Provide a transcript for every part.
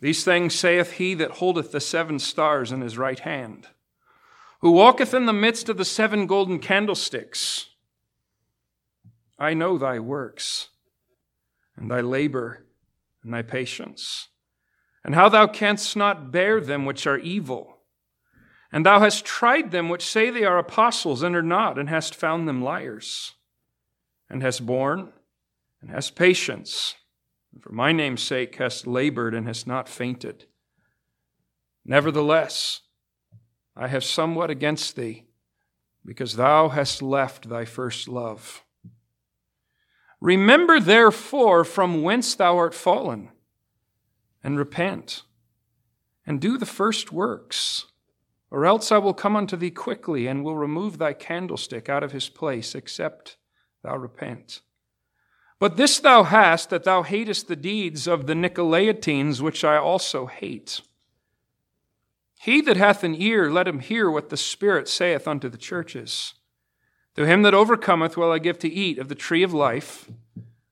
These things saith he that holdeth the seven stars in his right hand, who walketh in the midst of the seven golden candlesticks. I know thy works, and thy labor, and thy patience, and how thou canst not bear them which are evil. And thou hast tried them which say they are apostles and are not, and hast found them liars, and hast borne, and hast patience and for my name's sake hast labored and hast not fainted. Nevertheless, I have somewhat against thee, because thou hast left thy first love. Remember therefore from whence thou art fallen, and repent, and do the first works, or else I will come unto thee quickly, and will remove thy candlestick out of his place, except thou repent. But this thou hast, that thou hatest the deeds of the Nicolaitans, which I also hate. He that hath an ear, let him hear what the Spirit saith unto the churches. To him that overcometh will I give to eat of the tree of life,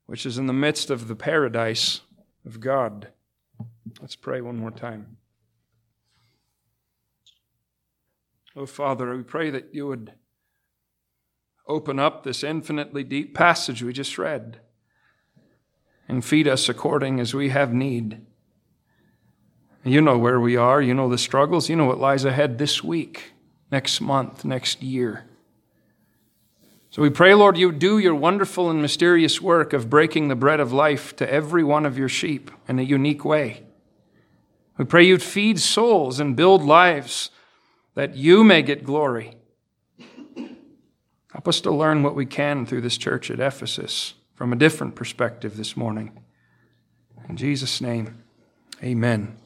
which is in the midst of the paradise of God. Let's pray one more time. Oh, Father, we pray that you would open up this infinitely deep passage we just read and feed us according as we have need. You know where we are. You know the struggles. You know what lies ahead this week, next month, next year. So we pray, Lord, you do your wonderful and mysterious work of breaking the bread of life to every one of your sheep in a unique way. We pray you'd feed souls and build lives that you may get glory. Help us to learn what we can through this church at Ephesus from a different perspective this morning. In Jesus' name, amen.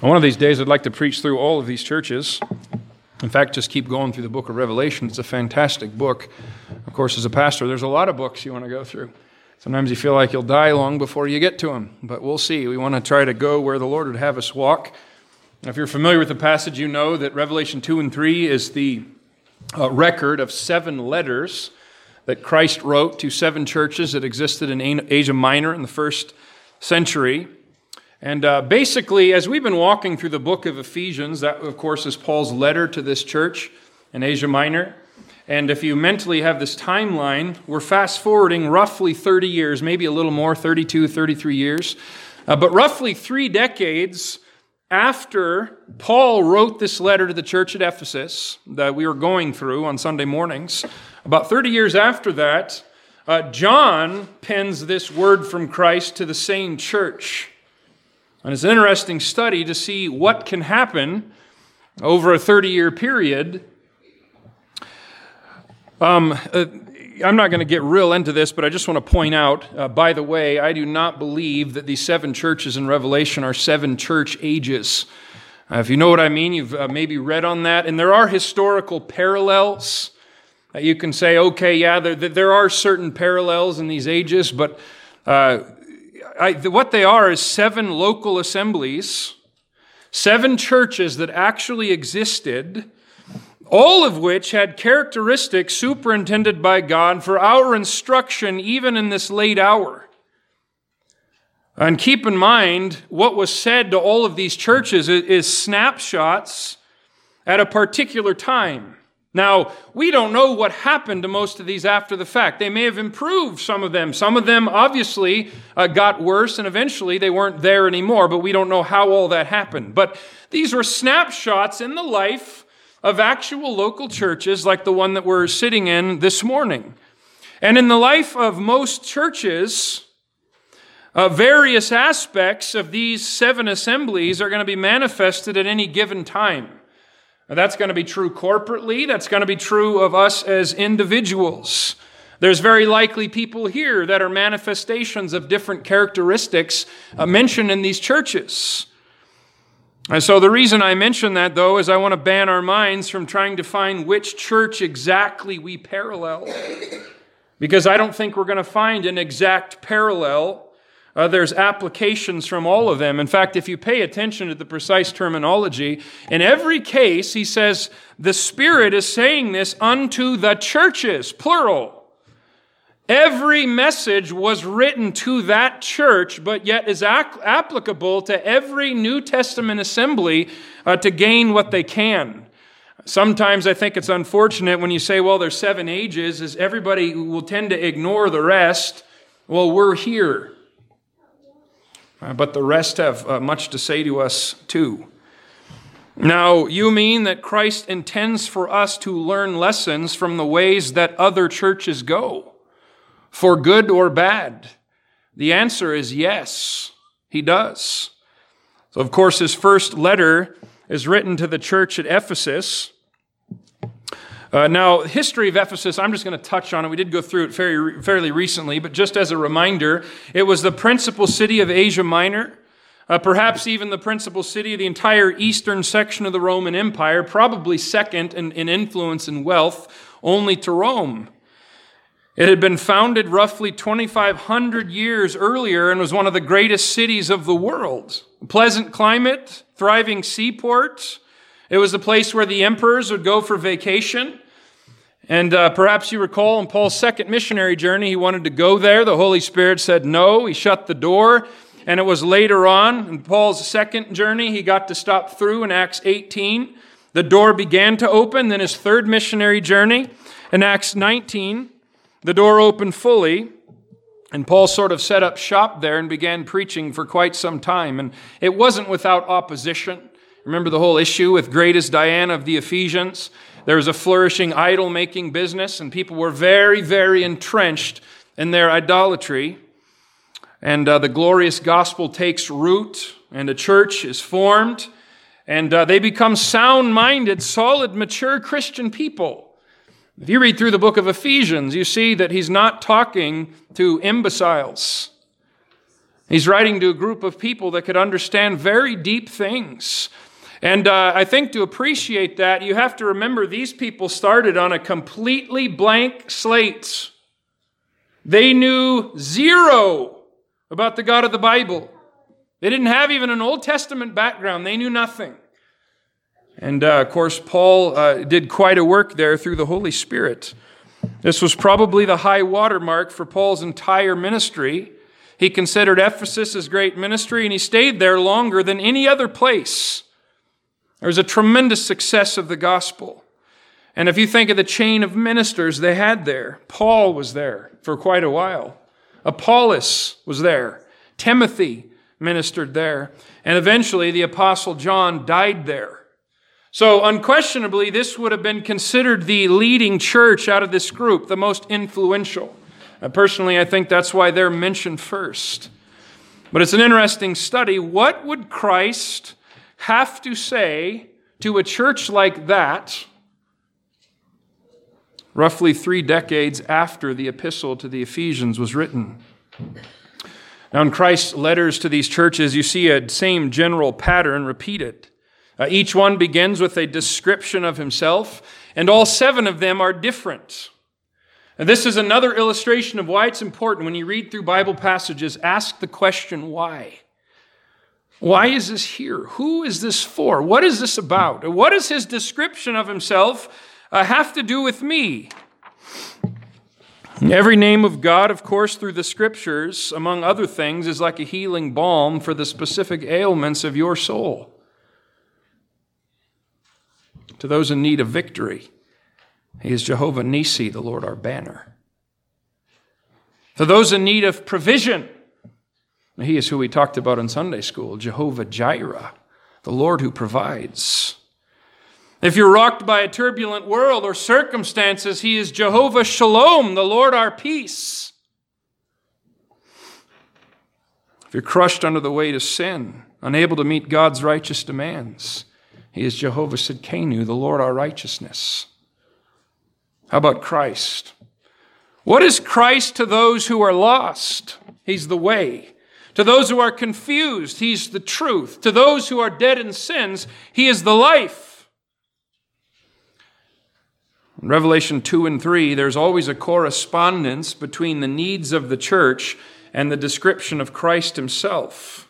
One of these days, I'd like to preach through all of these churches. In fact, just keep going through the book of Revelation. It's a fantastic book. Of course, as a pastor, there's a lot of books you want to go through. Sometimes you feel like you'll die long before you get to them, but we'll see. We want to try to go where the Lord would have us walk. If you're familiar with the passage, you know that Revelation 2 and 3 is the uh, record of seven letters that Christ wrote to seven churches that existed in Asia Minor in the first century. And uh, basically, as we've been walking through the book of Ephesians, that, of course, is Paul's letter to this church in Asia Minor. And if you mentally have this timeline, we're fast forwarding roughly 30 years, maybe a little more, 32, 33 years, uh, but roughly three decades after Paul wrote this letter to the church at Ephesus that we were going through on Sunday mornings, about 30 years after that, uh, John pens this word from Christ to the same church. And it's an interesting study to see what can happen over a 30 year period. Um, uh, I'm not going to get real into this, but I just want to point out, uh, by the way, I do not believe that these seven churches in Revelation are seven church ages. Uh, if you know what I mean, you've uh, maybe read on that. And there are historical parallels. you can say, okay, yeah, there, there are certain parallels in these ages, but uh, I, what they are is seven local assemblies, seven churches that actually existed all of which had characteristics superintended by God for our instruction even in this late hour. And keep in mind, what was said to all of these churches is snapshots at a particular time. Now, we don't know what happened to most of these after the fact. They may have improved, some of them. Some of them obviously uh, got worse, and eventually they weren't there anymore, but we don't know how all that happened. But these were snapshots in the life of actual local churches like the one that we're sitting in this morning. And in the life of most churches, uh, various aspects of these seven assemblies are going to be manifested at any given time. Now, that's going to be true corporately, that's going to be true of us as individuals. There's very likely people here that are manifestations of different characteristics uh, mentioned in these churches. And so the reason I mention that, though, is I want to ban our minds from trying to find which church exactly we parallel. Because I don't think we're going to find an exact parallel. Uh, there's applications from all of them. In fact, if you pay attention to the precise terminology, in every case, he says, the Spirit is saying this unto the churches, plural. Every message was written to that church, but yet is applicable to every New Testament assembly uh, to gain what they can. Sometimes I think it's unfortunate when you say, well, there's seven ages, is everybody will tend to ignore the rest. Well, we're here. Uh, but the rest have uh, much to say to us too. Now, you mean that Christ intends for us to learn lessons from the ways that other churches go? For good or bad? The answer is yes, he does. So, of course, his first letter is written to the church at Ephesus. Uh, now, history of Ephesus, I'm just going to touch on it. We did go through it very, fairly recently, but just as a reminder, it was the principal city of Asia Minor, uh, perhaps even the principal city of the entire eastern section of the Roman Empire, probably second in, in influence and wealth only to Rome. It had been founded roughly 2,500 years earlier and was one of the greatest cities of the world. Pleasant climate, thriving seaport. It was the place where the emperors would go for vacation. And uh, perhaps you recall in Paul's second missionary journey, he wanted to go there. The Holy Spirit said no. He shut the door. And it was later on, in Paul's second journey, he got to stop through in Acts 18. The door began to open. Then his third missionary journey in Acts 19. The door opened fully, and Paul sort of set up shop there and began preaching for quite some time. And it wasn't without opposition. Remember the whole issue with greatest Diana of the Ephesians? There was a flourishing idol making business, and people were very, very entrenched in their idolatry. And uh, the glorious gospel takes root, and a church is formed, and uh, they become sound minded, solid, mature Christian people. If you read through the book of Ephesians, you see that he's not talking to imbeciles. He's writing to a group of people that could understand very deep things. And uh, I think to appreciate that, you have to remember these people started on a completely blank slate. They knew zero about the God of the Bible. They didn't have even an Old Testament background, they knew nothing. And uh, of course, Paul uh, did quite a work there through the Holy Spirit. This was probably the high watermark for Paul's entire ministry. He considered Ephesus his great ministry, and he stayed there longer than any other place. There was a tremendous success of the gospel. And if you think of the chain of ministers they had there, Paul was there for quite a while. Apollos was there. Timothy ministered there. And eventually the Apostle John died there. So, unquestionably, this would have been considered the leading church out of this group, the most influential. Uh, personally, I think that's why they're mentioned first. But it's an interesting study. What would Christ have to say to a church like that, roughly three decades after the epistle to the Ephesians was written? Now, in Christ's letters to these churches, you see a same general pattern repeated. Uh, each one begins with a description of himself, and all seven of them are different. And this is another illustration of why it's important when you read through Bible passages, ask the question why. Why is this here? Who is this for? What is this about? What does his description of himself uh, have to do with me? Every name of God, of course, through the scriptures, among other things, is like a healing balm for the specific ailments of your soul to those in need of victory. He is Jehovah Nisi, the Lord our banner. To those in need of provision, he is who we talked about in Sunday school Jehovah Jireh, the Lord who provides. If you're rocked by a turbulent world or circumstances, he is Jehovah Shalom, the Lord our peace. If you're crushed under the weight of sin, unable to meet God's righteous demands, he is Jehovah Sidkenu, the Lord our righteousness. How about Christ? What is Christ to those who are lost? He's the way. To those who are confused, He's the truth. To those who are dead in sins, He is the life. In Revelation 2 and 3, there's always a correspondence between the needs of the church and the description of Christ Himself.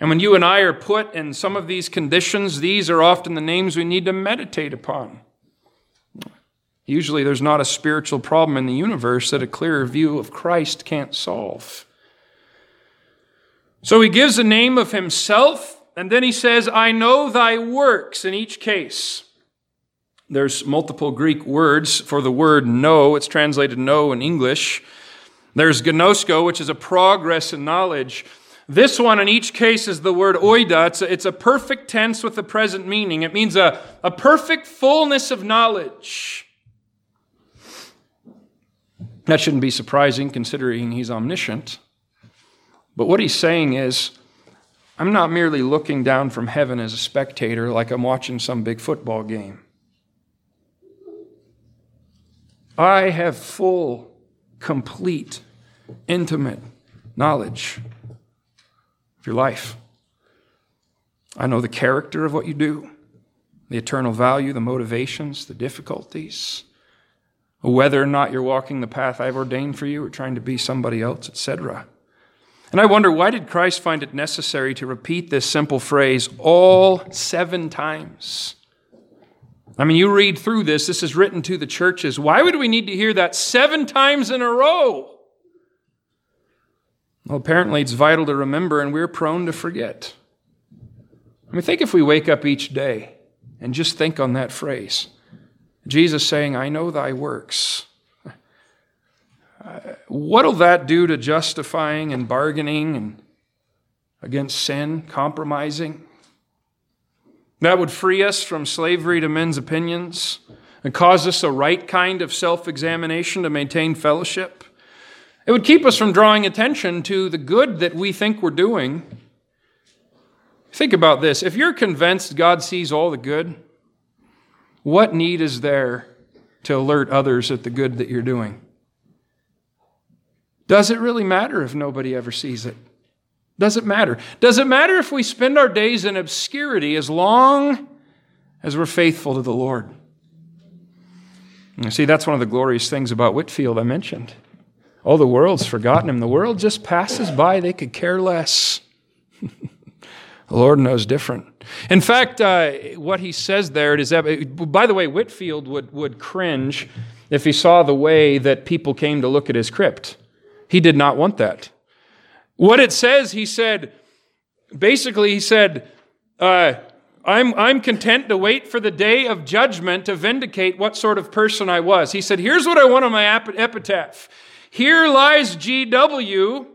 And when you and I are put in some of these conditions, these are often the names we need to meditate upon. Usually, there's not a spiritual problem in the universe that a clearer view of Christ can't solve. So he gives a name of himself, and then he says, I know thy works in each case. There's multiple Greek words for the word know. It's translated know in English. There's gnosko, which is a progress in knowledge. This one, in each case, is the word oida. It's a, it's a perfect tense with a present meaning. It means a, a perfect fullness of knowledge. That shouldn't be surprising considering he's omniscient. But what he's saying is, I'm not merely looking down from heaven as a spectator like I'm watching some big football game. I have full, complete, intimate knowledge of your life. I know the character of what you do, the eternal value, the motivations, the difficulties whether or not you're walking the path I've ordained for you or trying to be somebody else, etc. And I wonder why did Christ find it necessary to repeat this simple phrase all seven times? I mean, you read through this, this is written to the churches. Why would we need to hear that seven times in a row? Well, apparently it's vital to remember, and we're prone to forget. I mean, think if we wake up each day and just think on that phrase. Jesus saying, I know thy works. Uh, what'll that do to justifying and bargaining and against sin, compromising? That would free us from slavery to men's opinions and cause us a right kind of self examination to maintain fellowship. It would keep us from drawing attention to the good that we think we're doing. Think about this. If you're convinced God sees all the good, what need is there to alert others at the good that you're doing? Does it really matter if nobody ever sees it? Does it matter? Does it matter if we spend our days in obscurity as long as we're faithful to the Lord? You see, that's one of the glorious things about Whitefield I mentioned. Oh, the world's forgotten him. The world just passes by. They could care less. The Lord knows different. In fact, uh, what he says there, it is, by the way, Whitefield would, would cringe if he saw the way that people came to look at his crypt. He did not want that. What it says, he said, basically, he said, uh, I'm, I'm content to wait for the day of judgment to vindicate what sort of person I was. He said, Here's what I want on my epitaph. Here lies G.W.,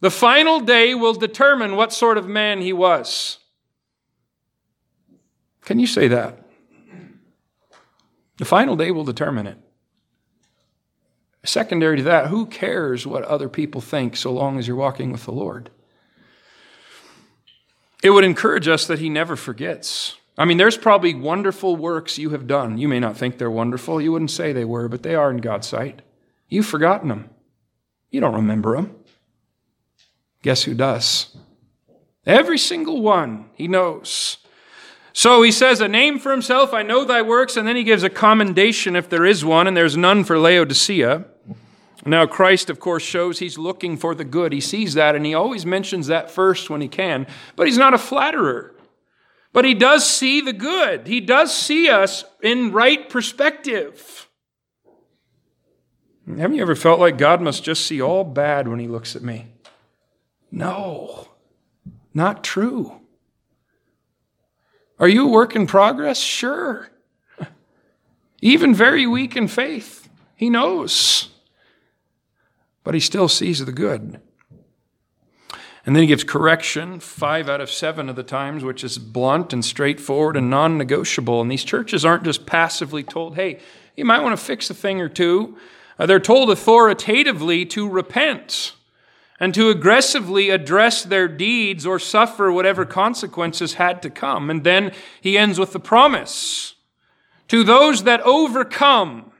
the final day will determine what sort of man he was. Can you say that? The final day will determine it. Secondary to that, who cares what other people think so long as you're walking with the Lord? It would encourage us that he never forgets. I mean, there's probably wonderful works you have done. You may not think they're wonderful. You wouldn't say they were, but they are in God's sight. You've forgotten them. You don't remember them. Guess who does? Every single one he knows. So he says a name for himself, I know thy works, and then he gives a commendation if there is one, and there's none for Laodicea. Now, Christ, of course, shows he's looking for the good. He sees that, and he always mentions that first when he can, but he's not a flatterer. But he does see the good. He does see us in right perspective. Haven't you ever felt like God must just see all bad when he looks at me? No, not true. Are you a work in progress? Sure. Even very weak in faith, he knows. But he still sees the good. And then he gives correction five out of seven of the times, which is blunt and straightforward and non negotiable. And these churches aren't just passively told, hey, you might want to fix a thing or two. Uh, they're told authoritatively to repent and to aggressively address their deeds or suffer whatever consequences had to come. And then he ends with the promise to those that overcome.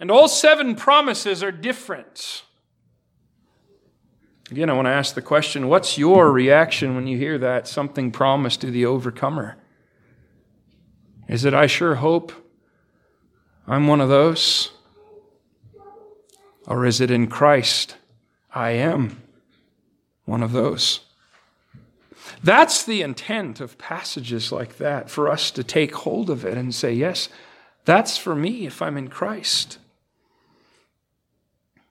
And all seven promises are different. Again, I want to ask the question what's your reaction when you hear that something promised to the overcomer? Is it, I sure hope I'm one of those? Or is it in Christ, I am? one of those. That's the intent of passages like that, for us to take hold of it and say, yes, That's for me if I'm in Christ.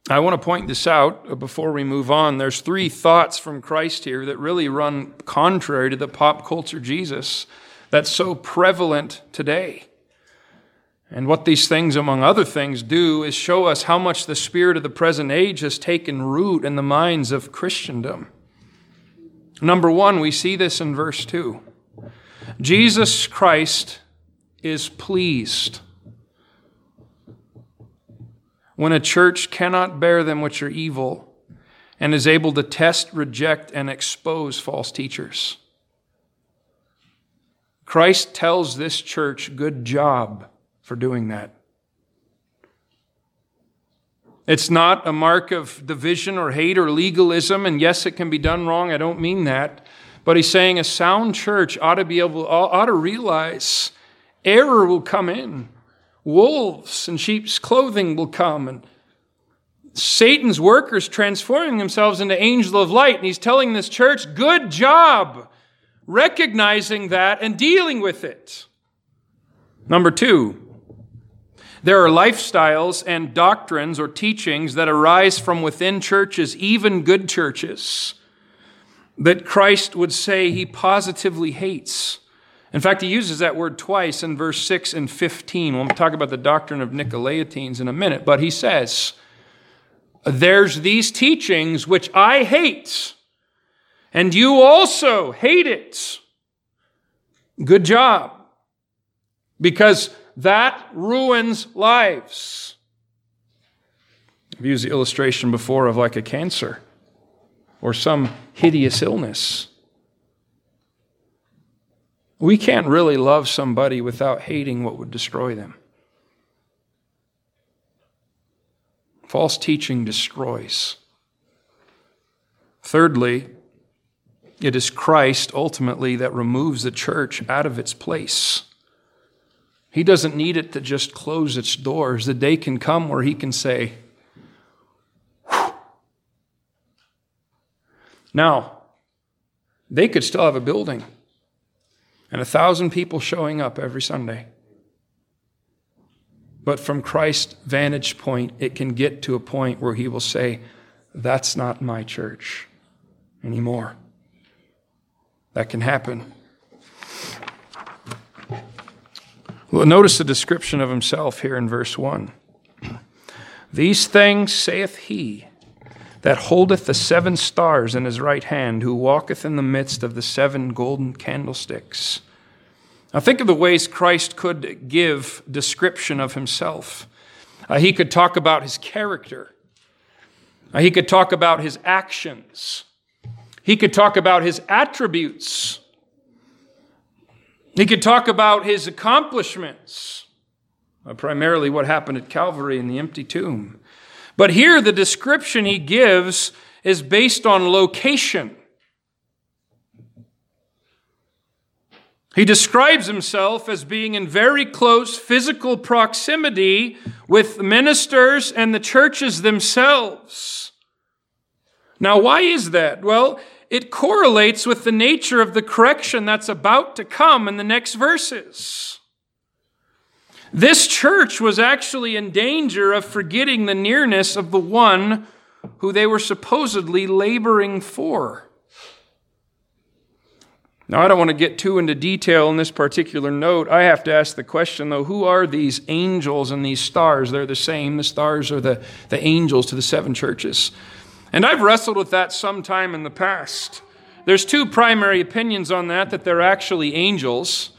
I want to point this out before we move on. There's three thoughts from Christ here that really run contrary to the pop culture Jesus that's so prevalent today. And what these things, among other things, do is show us how much the spirit of the present age has taken root in the minds of Christendom. Number one, we see this in verse 2. Jesus Christ is pleased when a church cannot bear them which are evil and is able to test, reject, and expose false teachers. Christ tells this church, good job for doing that. It's not a mark of division or hate or legalism, and yes, it can be done wrong. I don't mean that. But he's saying a sound church ought to be able, ought to realize error will come in. Wolves in sheep's clothing will come, and Satan's workers transforming themselves into angels of light. And he's telling this church, good job recognizing that and dealing with it. Number two, there are lifestyles and doctrines or teachings that arise from within churches, even good churches, that Christ would say he positively hates. In fact, he uses that word twice in verse 6 and 15. We'll talk about the doctrine of Nicolaitans in a minute, but he says, There's these teachings which I hate, and you also hate it. Good job. Because that ruins lives. I've used the illustration before of like a cancer or some hideous illness. We can't really love somebody without hating what would destroy them. False teaching destroys. Thirdly, it is Christ ultimately that removes the church out of its place. He doesn't need it to just close its doors. The day can come where he can say. Now, they could still have a building and a thousand people showing up every Sunday. But from Christ's vantage point, it can get to a point where he will say, That's not my church anymore. That can happen. Notice the description of himself here in verse 1. These things saith he that holdeth the seven stars in his right hand, who walketh in the midst of the seven golden candlesticks. Now, think of the ways Christ could give description of himself. Uh, he could talk about his character, uh, he could talk about his actions, he could talk about his attributes. He could talk about his accomplishments, uh, primarily what happened at Calvary in the empty tomb. But here, the description he gives is based on location. He describes himself as being in very close physical proximity with ministers and the churches themselves. Now, why is that? Well, it correlates with the nature of the correction that's about to come in the next verses. This church was actually in danger of forgetting the nearness of the one who they were supposedly laboring for. Now, I don't want to get too into detail in this particular note. I have to ask the question, though who are these angels and these stars? They're the same. The stars are the, the angels to the seven churches. And I've wrestled with that sometime in the past. There's two primary opinions on that that they're actually angels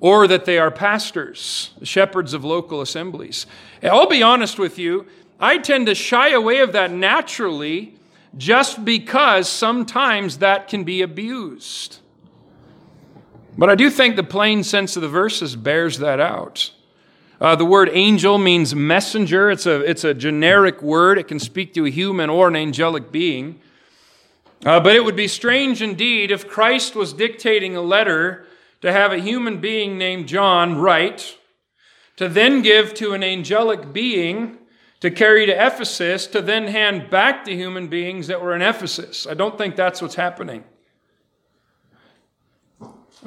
or that they are pastors, shepherds of local assemblies. I'll be honest with you, I tend to shy away of that naturally just because sometimes that can be abused. But I do think the plain sense of the verses bears that out. Uh, the word angel means messenger. It's a, it's a generic word. It can speak to a human or an angelic being. Uh, but it would be strange indeed if Christ was dictating a letter to have a human being named John write, to then give to an angelic being to carry to Ephesus, to then hand back to human beings that were in Ephesus. I don't think that's what's happening.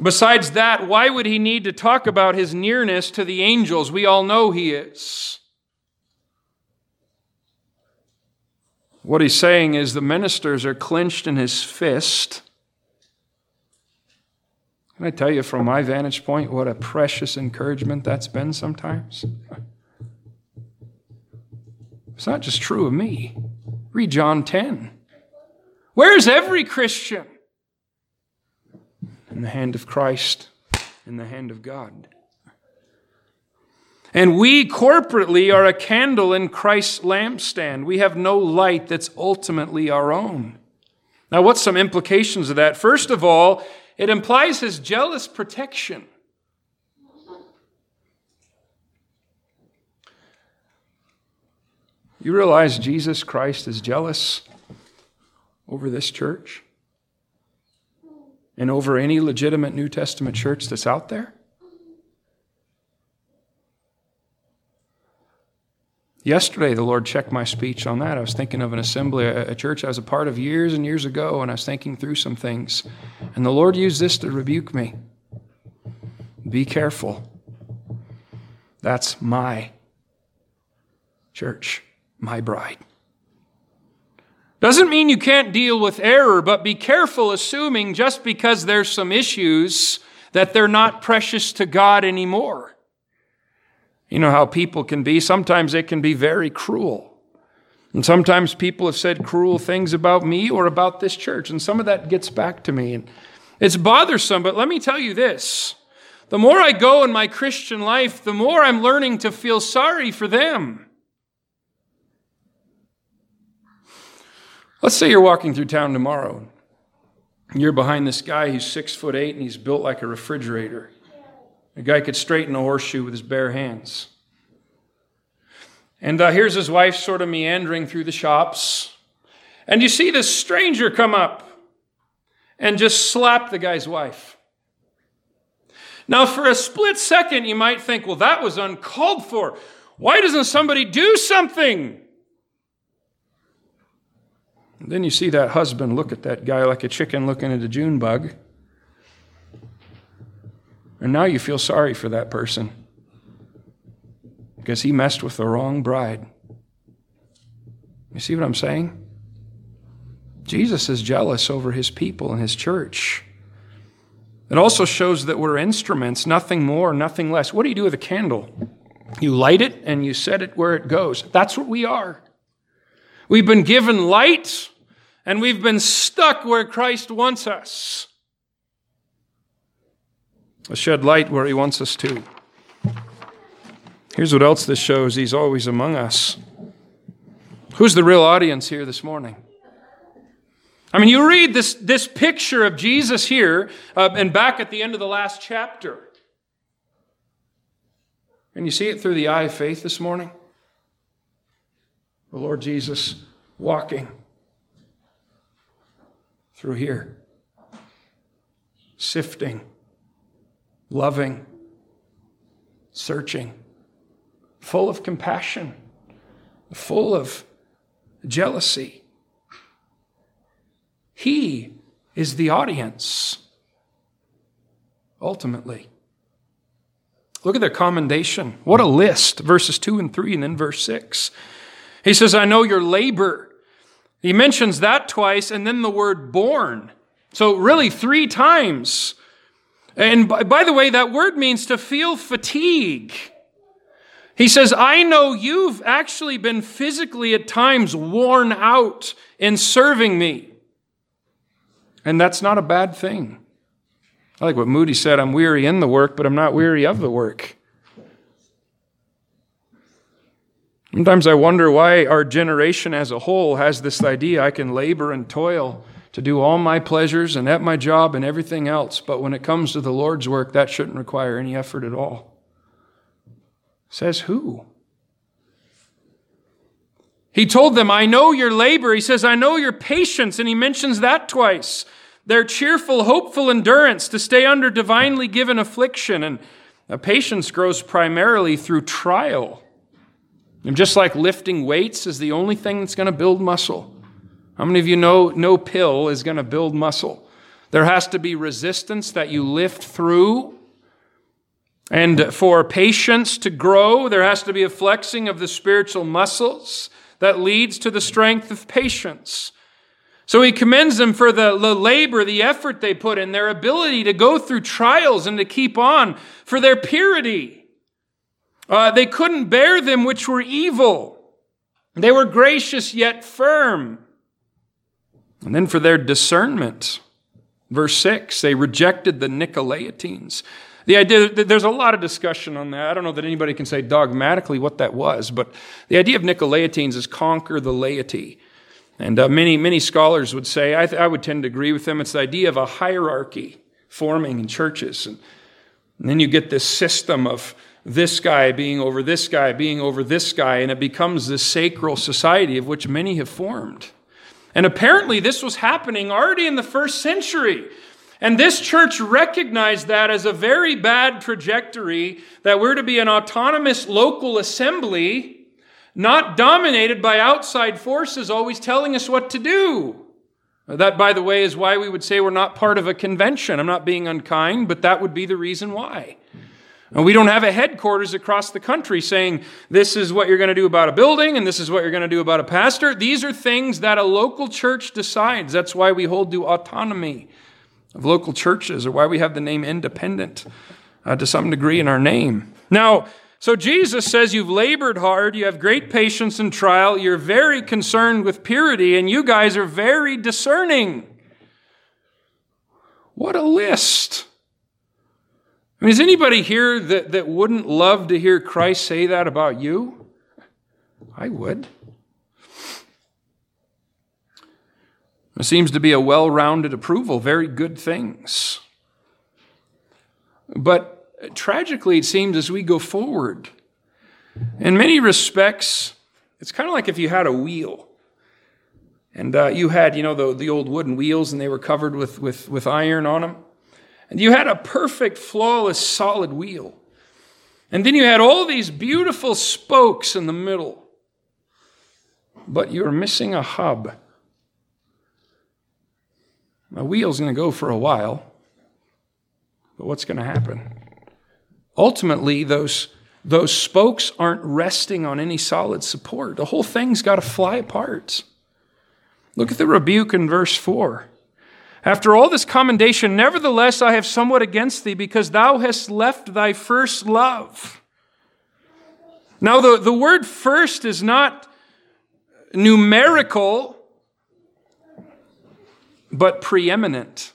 Besides that, why would he need to talk about his nearness to the angels? We all know he is. What he's saying is the ministers are clenched in his fist. Can I tell you from my vantage point what a precious encouragement that's been sometimes? It's not just true of me. Read John 10. Where's every Christian? In the hand of Christ, in the hand of God. And we corporately are a candle in Christ's lampstand. We have no light that's ultimately our own. Now, what's some implications of that? First of all, it implies his jealous protection. You realize Jesus Christ is jealous over this church and over any legitimate New Testament church that's out there? Yesterday, the Lord checked my speech on that. I was thinking of an assembly, a church I was a part of years and years ago, and I was thinking through some things. And the Lord used this to rebuke me. Be careful. That's my church, my bride. Doesn't mean you can't deal with error, but be careful assuming just because there's some issues that they're not precious to God anymore. You know how people can be. Sometimes they can be very cruel. And sometimes people have said cruel things about me or about this church, and some of that gets back to me. And it's bothersome, but let me tell you this. The more I go in my Christian life, the more I'm learning to feel sorry for them. Let's say you're walking through town tomorrow. You're behind this guy who's six foot eight and he's built like a refrigerator. A guy could straighten a horseshoe with his bare hands. And uh, here's his wife sort of meandering through the shops. And you see this stranger come up and just slap the guy's wife. Now, for a split second, you might think, well, that was uncalled for. Why doesn't somebody do something? Then you see that husband look at that guy like a chicken looking at a June bug. And now you feel sorry for that person because he messed with the wrong bride. You see what I'm saying? Jesus is jealous over his people and his church. It also shows that we're instruments, nothing more, nothing less. What do you do with a candle? You light it and you set it where it goes. That's what we are. We've been given light and we've been stuck where Christ wants us. Let's shed light where He wants us to. Here's what else this shows He's always among us. Who's the real audience here this morning? I mean, you read this, this picture of Jesus here uh, and back at the end of the last chapter. And you see it through the eye of faith this morning? The Lord Jesus walking through here, sifting loving, searching, full of compassion, full of jealousy. He is the audience, ultimately. Look at their commendation. What a list. Verses 2 and 3, and then verse 6. He says, I know your labor. He mentions that twice, and then the word born. So, really, three times and by the way, that word means to feel fatigue. He says, I know you've actually been physically at times worn out in serving me. And that's not a bad thing. I like what Moody said I'm weary in the work, but I'm not weary of the work. Sometimes I wonder why our generation as a whole has this idea I can labor and toil to do all my pleasures and at my job and everything else. But when it comes to the Lord's work, that shouldn't require any effort at all. Says who? He told them, I know your labor. He says, I know your patience. And he mentions that twice. Their cheerful, hopeful endurance to stay under divinely given affliction. And uh, patience grows primarily through trial. And just like lifting weights is the only thing that's going to build muscle. How many of you know no pill is going to build muscle? There has to be resistance that you lift through. And for patience to grow, there has to be a flexing of the spiritual muscles that leads to the strength of patience. So he commends them for the, the, labor, the effort they put in, their ability to go through trials and to keep on, for their purity. Uh, they couldn't bear them which were evil. They were gracious yet firm. And then for their discernment, verse 6, they rejected the Nicolaitans. The idea there's a lot of discussion on that. I don't know that anybody can say dogmatically what that was, but the idea of Nicolaitans is conquer the laity. And uh, many, many scholars would say, I, th- I, would tend to agree with them, it's the idea of a hierarchy forming in churches. And, and then you get this system of this guy being over this guy, being over this guy, and it becomes this sacral society of which many have formed. And apparently, this was happening already in the first century. And this church recognized that as a very bad trajectory, that we're to be an autonomous local assembly not dominated by outside forces always telling us what to do. That, by the way, is why we would say we're not part of a convention. I'm not being unkind, but that would be the reason why. And we don't have a headquarters across the country saying, this is what you're going to do about a building and this is what you're going to do about a pastor. These are things that a local church decides. That's why we hold to autonomy of local churches or why we have the name independent uh, to some degree in our name. Now, so Jesus says you've labored hard, you have great patience in trial, you're very concerned with purity, and you guys are very discerning. What a list. I mean, is anybody here that, that wouldn't love to hear Christ say that about you? I would. It seems to be a well rounded approval, very good things. But tragically, it seems as we go forward, in many respects, it's kind of like if you had a wheel. And uh, you had, you know, the, the old wooden wheels, and they were covered with, with, with iron on them. And you had a perfect, flawless, solid wheel. And then you had all these beautiful spokes in the middle. But you're missing a hub. The wheel's going to go for a while. But what's going to happen? ultimately, those, those spokes aren't resting on any solid support. The whole thing's got to fly apart. Look at the rebuke in verse 4. After all this commendation, nevertheless, I have somewhat against thee, because thou hast left thy first love. Now, the, the word first is not numerical, but preeminent.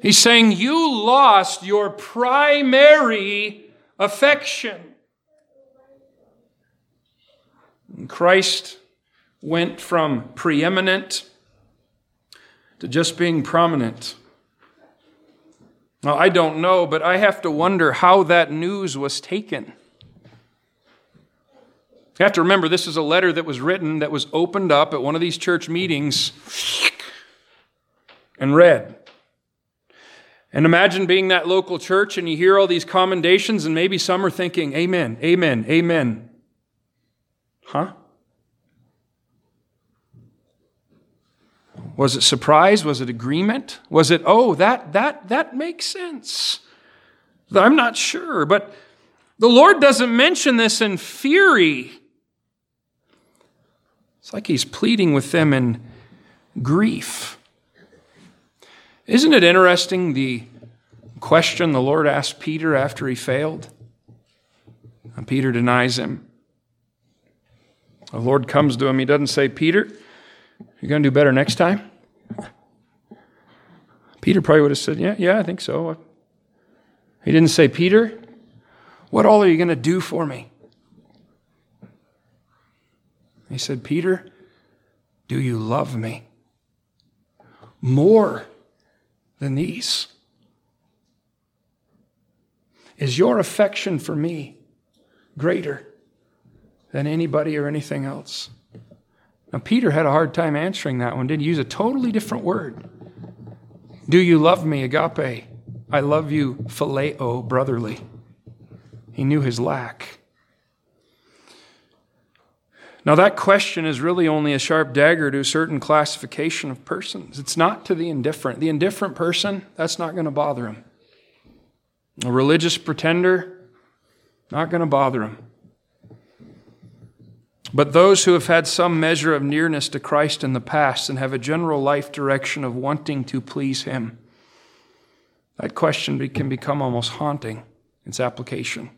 He's saying you lost your primary affection. And Christ went from preeminent to just being prominent. Now, I don't know, but I have to wonder how that news was taken. You have to remember, this is a letter that was written, that was opened up at one of these church meetings and read. And imagine being that local church and you hear all these commendations, and maybe some are thinking, Amen, Amen, Amen. Huh? Was it surprise? Was it agreement? Was it, oh, that that that makes sense? I'm not sure, but the Lord doesn't mention this in fury. It's like he's pleading with them in grief. Isn't it interesting the question the Lord asked Peter after he failed? And Peter denies him. The Lord comes to him. He doesn't say, Peter, you're going to do better next time? Peter probably would have said, Yeah, yeah, I think so. He didn't say, Peter, what all are you going to do for me? He said, Peter, do you love me? More than these? Is your affection for me greater than anybody or anything else? Now, Peter had a hard time answering that one, didn't he use a totally different word? Do you love me, agape? I love you, phileo, brotherly. He knew his lack. Now, that question is really only a sharp dagger to a certain classification of persons. It's not to the indifferent. The indifferent person, that's not going to bother him. A religious pretender, not going to bother him. But those who have had some measure of nearness to Christ in the past and have a general life direction of wanting to please Him, that question can become almost haunting, its application.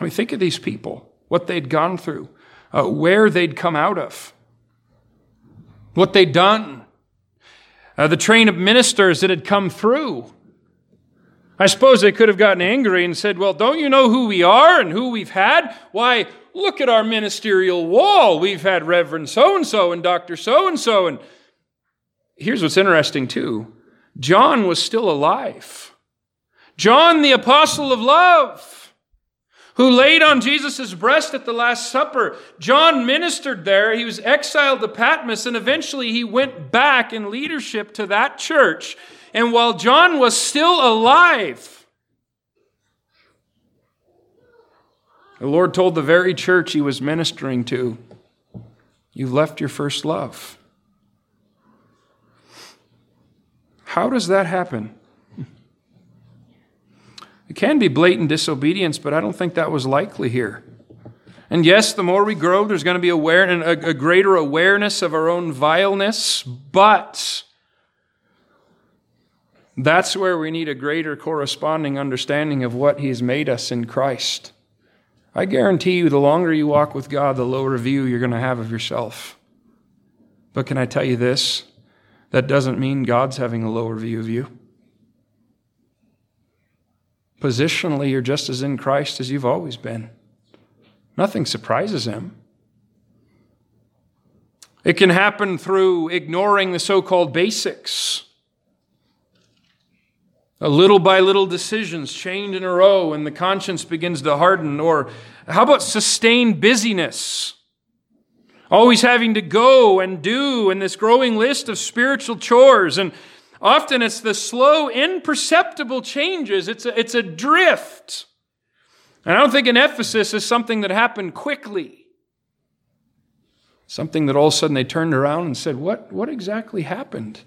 I mean, think of these people what they'd gone through, uh, where they'd come out of, what they'd done, uh, the train of ministers that had come through. I suppose they could have gotten angry and said, Well, don't you know who we are and who we've had? Why, look at our ministerial wall. We've had Reverend so and so and Dr. so and so. And here's what's interesting, too John was still alive. John, the apostle of love who laid on Jesus' breast at the Last Supper. John ministered there. He was exiled to Patmos, and eventually he went back in leadership to that church. And while John was still alive, the Lord told the very church he was ministering to, You've left your first love. How does that happen? It can be blatant disobedience, but I don't think that was likely here. And yes, the more we grow, there's going to be aware, a, a greater awareness of our own vileness, but that's where we need a greater corresponding understanding of what He's made us in Christ. I guarantee you, the longer you walk with God, the lower view you're going to have of yourself. But can I tell you this? That doesn't mean God's having a lower view of you. Positionally, you're just as in Christ as you've always been. Nothing surprises him. It can happen through ignoring the so called basics. A little by little decisions chained in a row and the conscience begins to harden. Or how about sustained busyness? Always having to go and do, and this growing list of spiritual chores. And Often it's the slow, imperceptible changes, it's a, it's a drift. And I don't think an Ephesus is something that happened quickly. Something that all of a sudden they turned around and said, What, what exactly happened?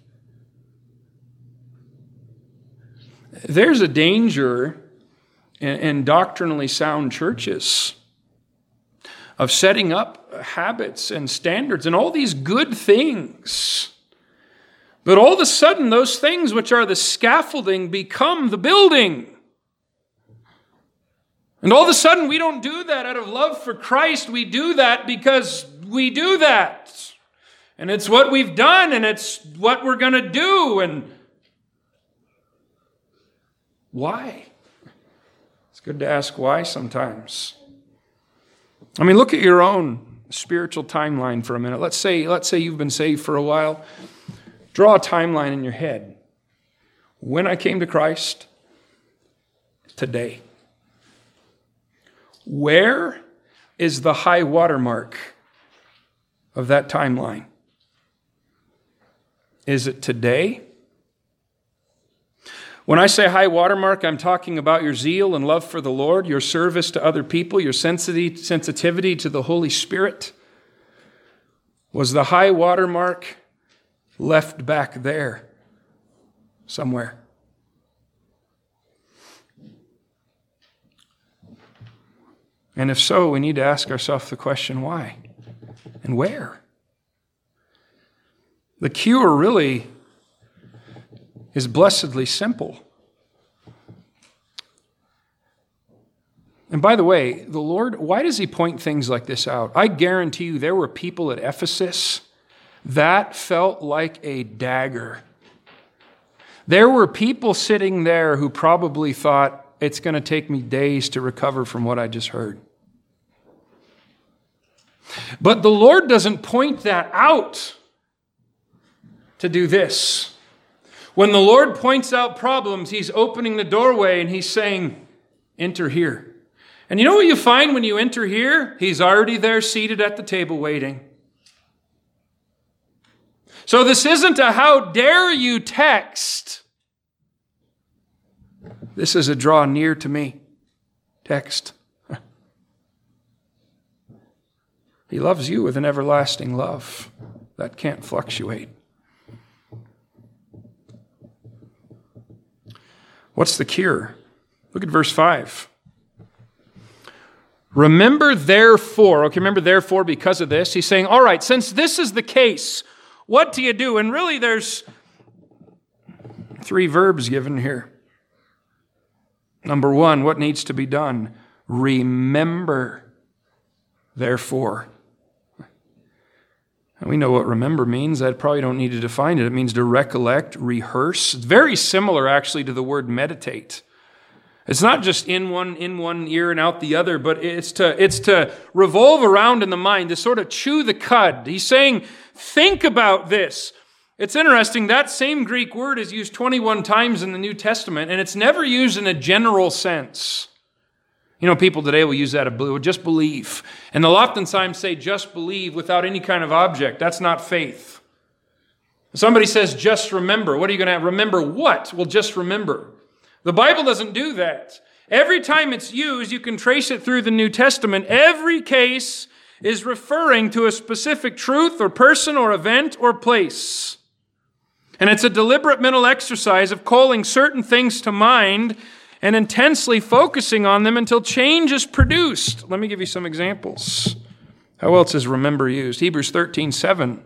There's a danger in, in doctrinally sound churches of setting up habits and standards and all these good things but all of a sudden, those things which are the scaffolding become the building. And all of a sudden, we don't do that out of love for Christ. We do that because we do that. And it's what we've done, and it's what we're going to do. And why? It's good to ask why sometimes. I mean, look at your own spiritual timeline for a minute. Let's say, let's say you've been saved for a while. Draw a timeline in your head. When I came to Christ, today. Where is the high watermark of that timeline? Is it today? When I say high watermark, I'm talking about your zeal and love for the Lord, your service to other people, your sensitivity to the Holy Spirit. Was the high watermark left back there somewhere. And if so, we need to ask ourselves the question why and where? The cure really is blessedly simple. And by the way, the Lord, why does He point things like this out? I guarantee you there were people at Ephesus that felt like a dagger. There were people sitting there who probably thought, it's going to take me days to recover from what I just heard. But the Lord doesn't point that out to do this. When the Lord points out problems, He's opening the doorway and He's saying, Enter here. And you know what you find when you enter here? He's already there seated at the table waiting. So this isn't a how dare you text. This is a draw near to me text. He loves you with an everlasting love that can't fluctuate. What's the cure? Look at verse 5. Remember, therefore, okay, remember, therefore, because of this. He's saying, all right, since this is the case, what do you do? And really, there's three verbs given here. Number one, what needs to be done? Remember, therefore. And we know what remember means. I probably don't need to define it. It means to recollect, rehearse. It's very similar, actually, to the word meditate. It's not just in one in one ear and out the other, but it's to it's to revolve around in the mind, to sort of chew the cud. He's saying, think about this. It's interesting, that same Greek word is used 21 times in the New Testament, and it's never used in a general sense. You know, people today will use that blue, just believe. And they'll oftentimes say just believe without any kind of object. That's not faith. Somebody says just remember. What are you going to remember? What? Well, just remember. The Bible doesn't do that. Every time it's used, you can trace it through the New Testament. Every case is referring to a specific truth or person or event or place. And it's a deliberate mental exercise of calling certain things to mind and intensely focusing on them until change is produced. Let me give you some examples. How else is remember used? Hebrews 13 7.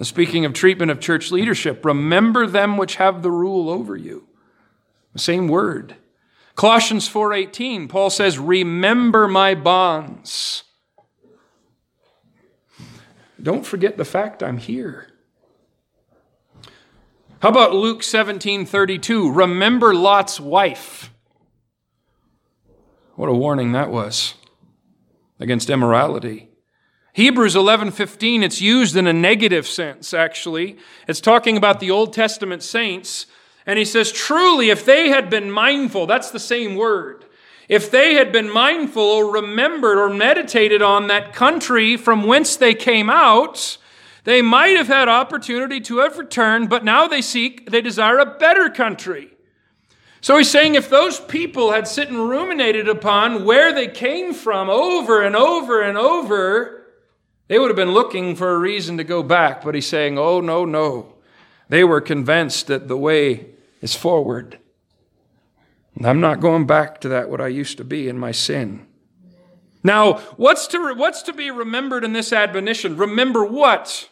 Speaking of treatment of church leadership, remember them which have the rule over you. The same word. Colossians 4:18, Paul says, "Remember my bonds." Don't forget the fact I'm here. How about Luke 17:32? Remember Lot's wife. What a warning that was against immorality. Hebrews 11:15 it's used in a negative sense actually. It's talking about the Old Testament saints and he says truly if they had been mindful that's the same word. If they had been mindful or remembered or meditated on that country from whence they came out, they might have had opportunity to have returned, but now they seek, they desire a better country. So he's saying if those people had sit and ruminated upon where they came from over and over and over, they would have been looking for a reason to go back. But he's saying, oh, no, no. They were convinced that the way is forward. I'm not going back to that, what I used to be in my sin. Now, what's to, what's to be remembered in this admonition? Remember what?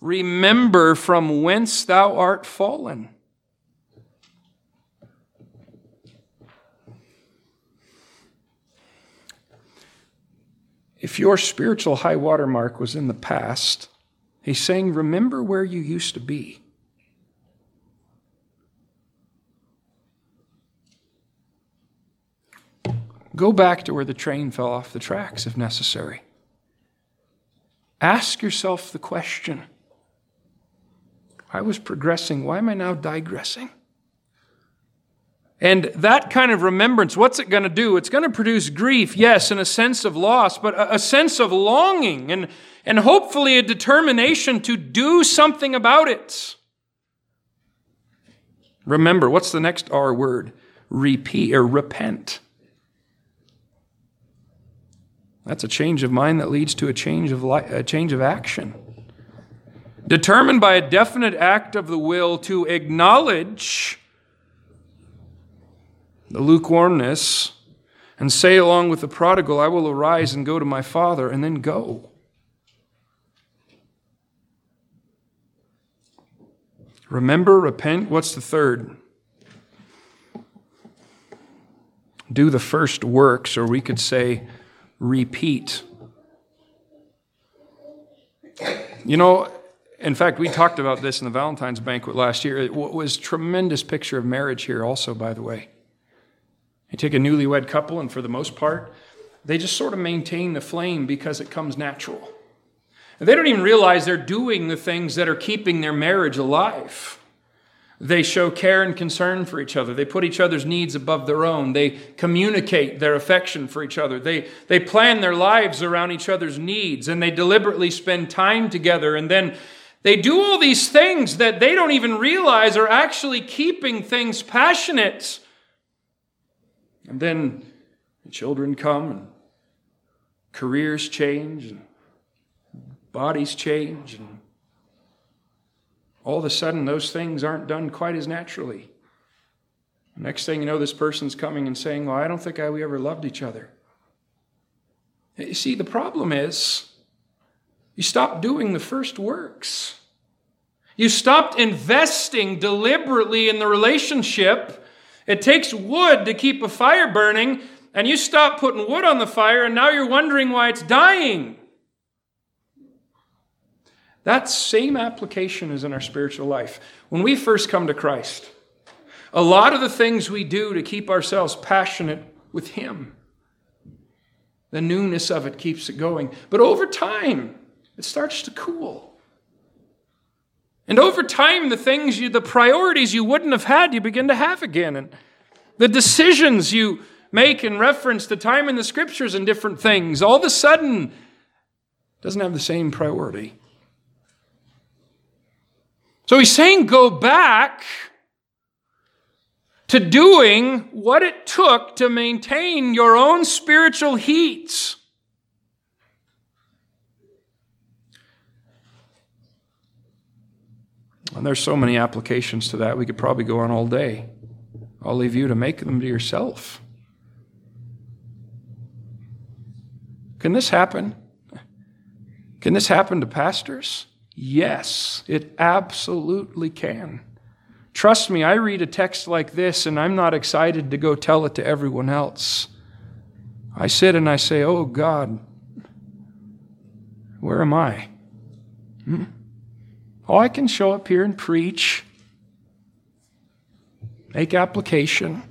Remember from whence thou art fallen. If your spiritual high water mark was in the past, he's saying, remember where you used to be. Go back to where the train fell off the tracks if necessary. Ask yourself the question I was progressing, why am I now digressing? And that kind of remembrance, what's it going to do? It's going to produce grief, yes, and a sense of loss, but a, a sense of longing and, and hopefully a determination to do something about it. Remember, what's the next R word? Repeat or repent. That's a change of mind that leads to a change of, li- a change of action. Determined by a definite act of the will to acknowledge the lukewarmness, and say along with the prodigal, I will arise and go to my father, and then go. Remember, repent. What's the third? Do the first works, or we could say, repeat. You know, in fact, we talked about this in the Valentine's banquet last year. It was tremendous picture of marriage here, also, by the way. You take a newlywed couple, and for the most part, they just sort of maintain the flame because it comes natural. And they don't even realize they're doing the things that are keeping their marriage alive. They show care and concern for each other. They put each other's needs above their own. They communicate their affection for each other. They, they plan their lives around each other's needs and they deliberately spend time together. And then they do all these things that they don't even realize are actually keeping things passionate and then children come and careers change and bodies change, and all of a sudden those things aren't done quite as naturally. Next thing you know, this person's coming and saying, Well, I don't think I, we ever loved each other. You see, the problem is you stopped doing the first works. You stopped investing deliberately in the relationship. It takes wood to keep a fire burning, and you stop putting wood on the fire, and now you're wondering why it's dying. That same application is in our spiritual life. When we first come to Christ, a lot of the things we do to keep ourselves passionate with Him, the newness of it keeps it going. But over time, it starts to cool. And over time, the things you, the priorities you wouldn't have had, you begin to have again. And the decisions you make in reference to time in the scriptures and different things, all of a sudden, doesn't have the same priority. So he's saying, go back to doing what it took to maintain your own spiritual heat. And there's so many applications to that. We could probably go on all day. I'll leave you to make them to yourself. Can this happen? Can this happen to pastors? Yes, it absolutely can. Trust me, I read a text like this and I'm not excited to go tell it to everyone else. I sit and I say, Oh God, where am I? Hmm? Oh, I can show up here and preach, make application.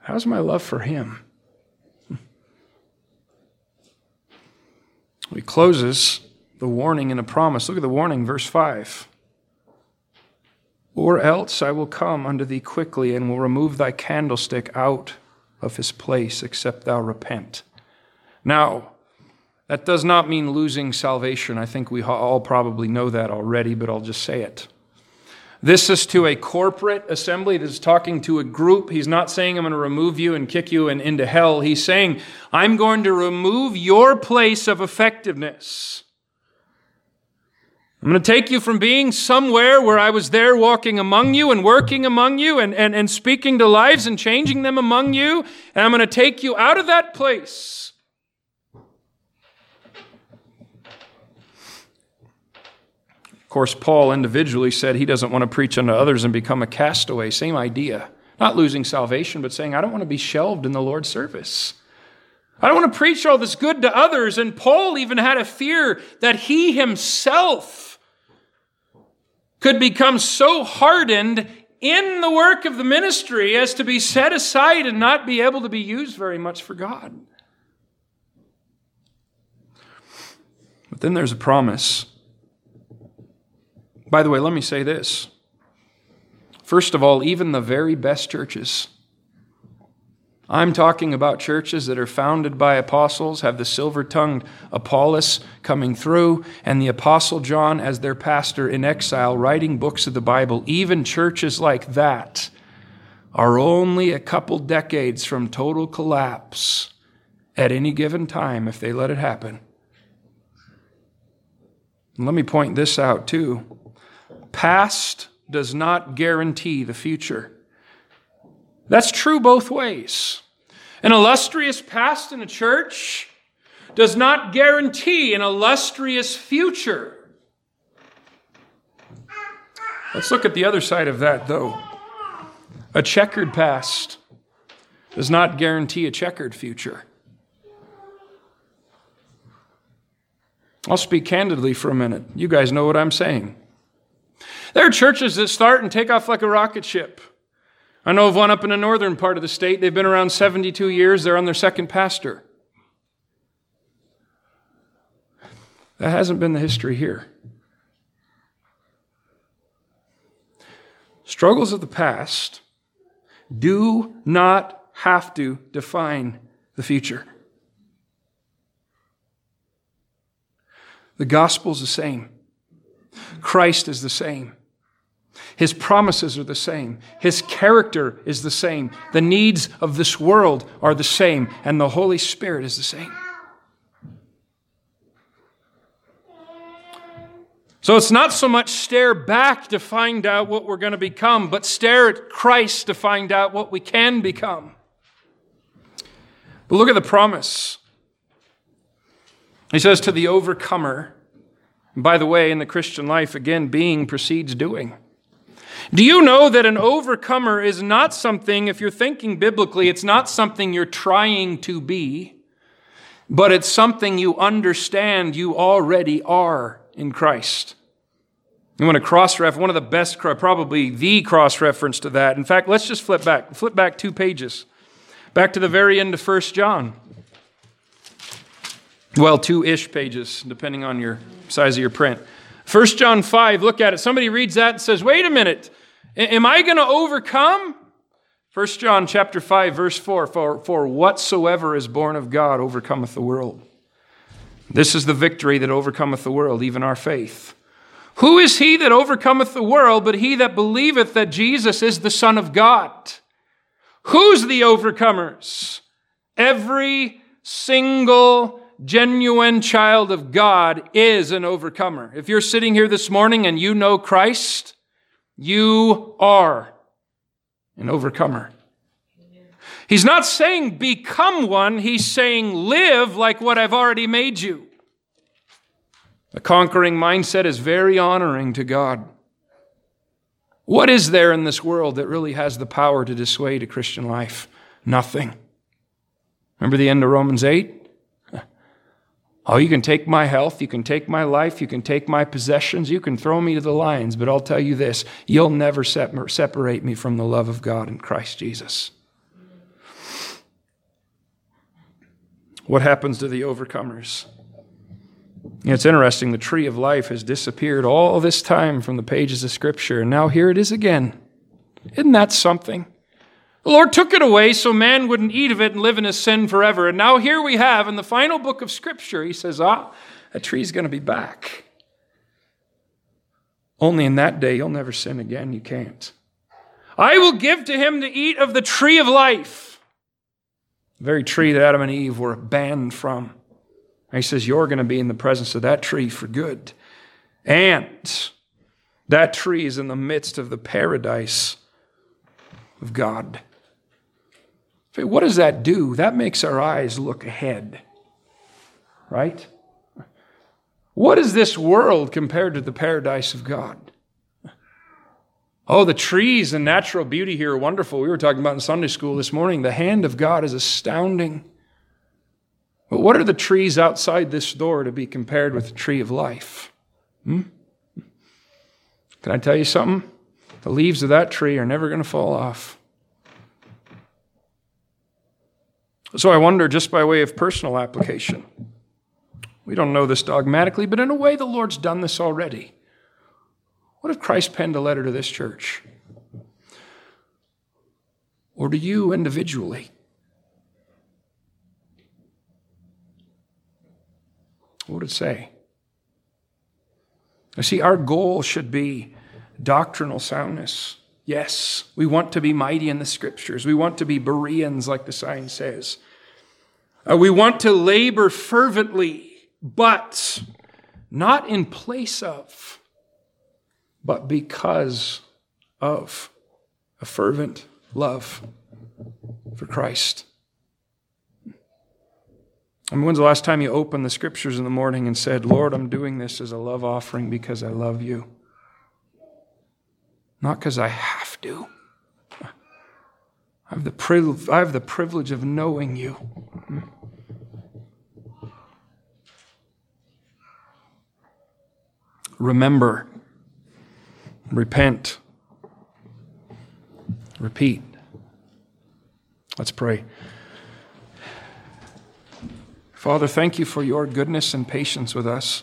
How's my love for Him? He closes the warning and a promise. Look at the warning, verse 5. Or else I will come unto thee quickly and will remove thy candlestick out of his place, except thou repent. Now, that does not mean losing salvation. I think we all probably know that already, but I'll just say it. This is to a corporate assembly. This is talking to a group. He's not saying, I'm going to remove you and kick you and into hell. He's saying, I'm going to remove your place of effectiveness. I'm going to take you from being somewhere where I was there walking among you and working among you and, and, and speaking to lives and changing them among you. And I'm going to take you out of that place course, Paul individually said he doesn't want to preach unto others and become a castaway. Same idea. Not losing salvation, but saying, I don't want to be shelved in the Lord's service. I don't want to preach all this good to others. And Paul even had a fear that he himself could become so hardened in the work of the ministry as to be set aside and not be able to be used very much for God. But then there's a promise by the way, let me say this. First of all, even the very best churches, I'm talking about churches that are founded by apostles, have the silver tongued Apollos coming through, and the Apostle John as their pastor in exile, writing books of the Bible. Even churches like that are only a couple decades from total collapse at any given time if they let it happen. And let me point this out too. Past does not guarantee the future. That's true both ways. An illustrious past in a church does not guarantee an illustrious future. Let's look at the other side of that, though. A checkered past does not guarantee a checkered future. I'll speak candidly for a minute. You guys know what I'm saying. There are churches that start and take off like a rocket ship. I know of one up in the northern part of the state. They've been around 72 years. They're on their second pastor. That hasn't been the history here. Struggles of the past do not have to define the future. The gospel's the same. Christ is the same. His promises are the same. His character is the same. The needs of this world are the same. And the Holy Spirit is the same. So it's not so much stare back to find out what we're going to become, but stare at Christ to find out what we can become. But look at the promise. He says to the overcomer, by the way, in the Christian life, again, being precedes doing. Do you know that an overcomer is not something, if you're thinking biblically, it's not something you're trying to be, but it's something you understand you already are in Christ? You want to cross reference, one of the best, probably the cross reference to that. In fact, let's just flip back. Flip back two pages. Back to the very end of 1 John. Well, two ish pages, depending on your size of your print. 1 John 5, look at it. Somebody reads that and says, wait a minute, am I going to overcome? 1 John chapter 5, verse 4, for, for whatsoever is born of God overcometh the world. This is the victory that overcometh the world, even our faith. Who is he that overcometh the world but he that believeth that Jesus is the Son of God? Who's the overcomers? Every single genuine child of God is an overcomer. If you're sitting here this morning and you know Christ, you are an overcomer. He's not saying become one, he's saying live like what I've already made you. A conquering mindset is very honoring to God. What is there in this world that really has the power to dissuade a Christian life? Nothing. Remember the end of Romans 8? Oh, you can take my health, you can take my life, you can take my possessions, you can throw me to the lions, but I'll tell you this you'll never separate me from the love of God in Christ Jesus. What happens to the overcomers? It's interesting, the tree of life has disappeared all this time from the pages of Scripture, and now here it is again. Isn't that something? The Lord took it away so man wouldn't eat of it and live in his sin forever. And now here we have in the final book of Scripture, he says, Ah, that tree's going to be back. Only in that day you'll never sin again. You can't. I will give to him to eat of the tree of life, the very tree that Adam and Eve were banned from. And he says, You're going to be in the presence of that tree for good. And that tree is in the midst of the paradise of God. What does that do? That makes our eyes look ahead, right? What is this world compared to the paradise of God? Oh, the trees and natural beauty here are wonderful. We were talking about in Sunday school this morning. The hand of God is astounding. But what are the trees outside this door to be compared with the tree of life? Hmm? Can I tell you something? The leaves of that tree are never going to fall off. So I wonder, just by way of personal application, we don't know this dogmatically, but in a way, the Lord's done this already. What if Christ penned a letter to this church? Or to you individually? What would it say? You see, our goal should be doctrinal soundness. Yes, we want to be mighty in the scriptures. We want to be Bereans, like the sign says. Uh, we want to labor fervently, but not in place of, but because of a fervent love for Christ. I mean, when's the last time you opened the scriptures in the morning and said, Lord, I'm doing this as a love offering because I love you? Not because I have to. I have, the privilege, I have the privilege of knowing you. Remember, repent, repeat. Let's pray. Father, thank you for your goodness and patience with us.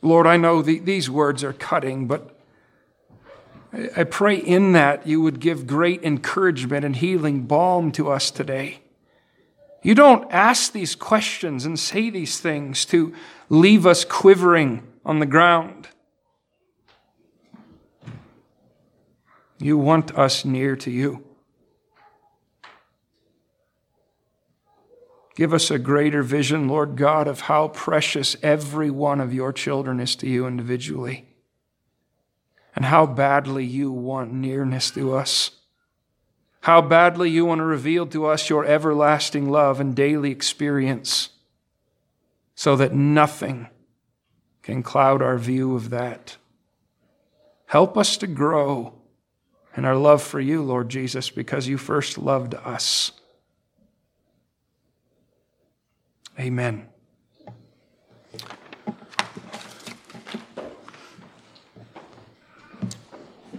Lord, I know the, these words are cutting, but I, I pray in that you would give great encouragement and healing balm to us today. You don't ask these questions and say these things to leave us quivering on the ground. You want us near to you. Give us a greater vision, Lord God, of how precious every one of your children is to you individually, and how badly you want nearness to us, how badly you want to reveal to us your everlasting love and daily experience, so that nothing can cloud our view of that. Help us to grow in our love for you, Lord Jesus, because you first loved us. Amen.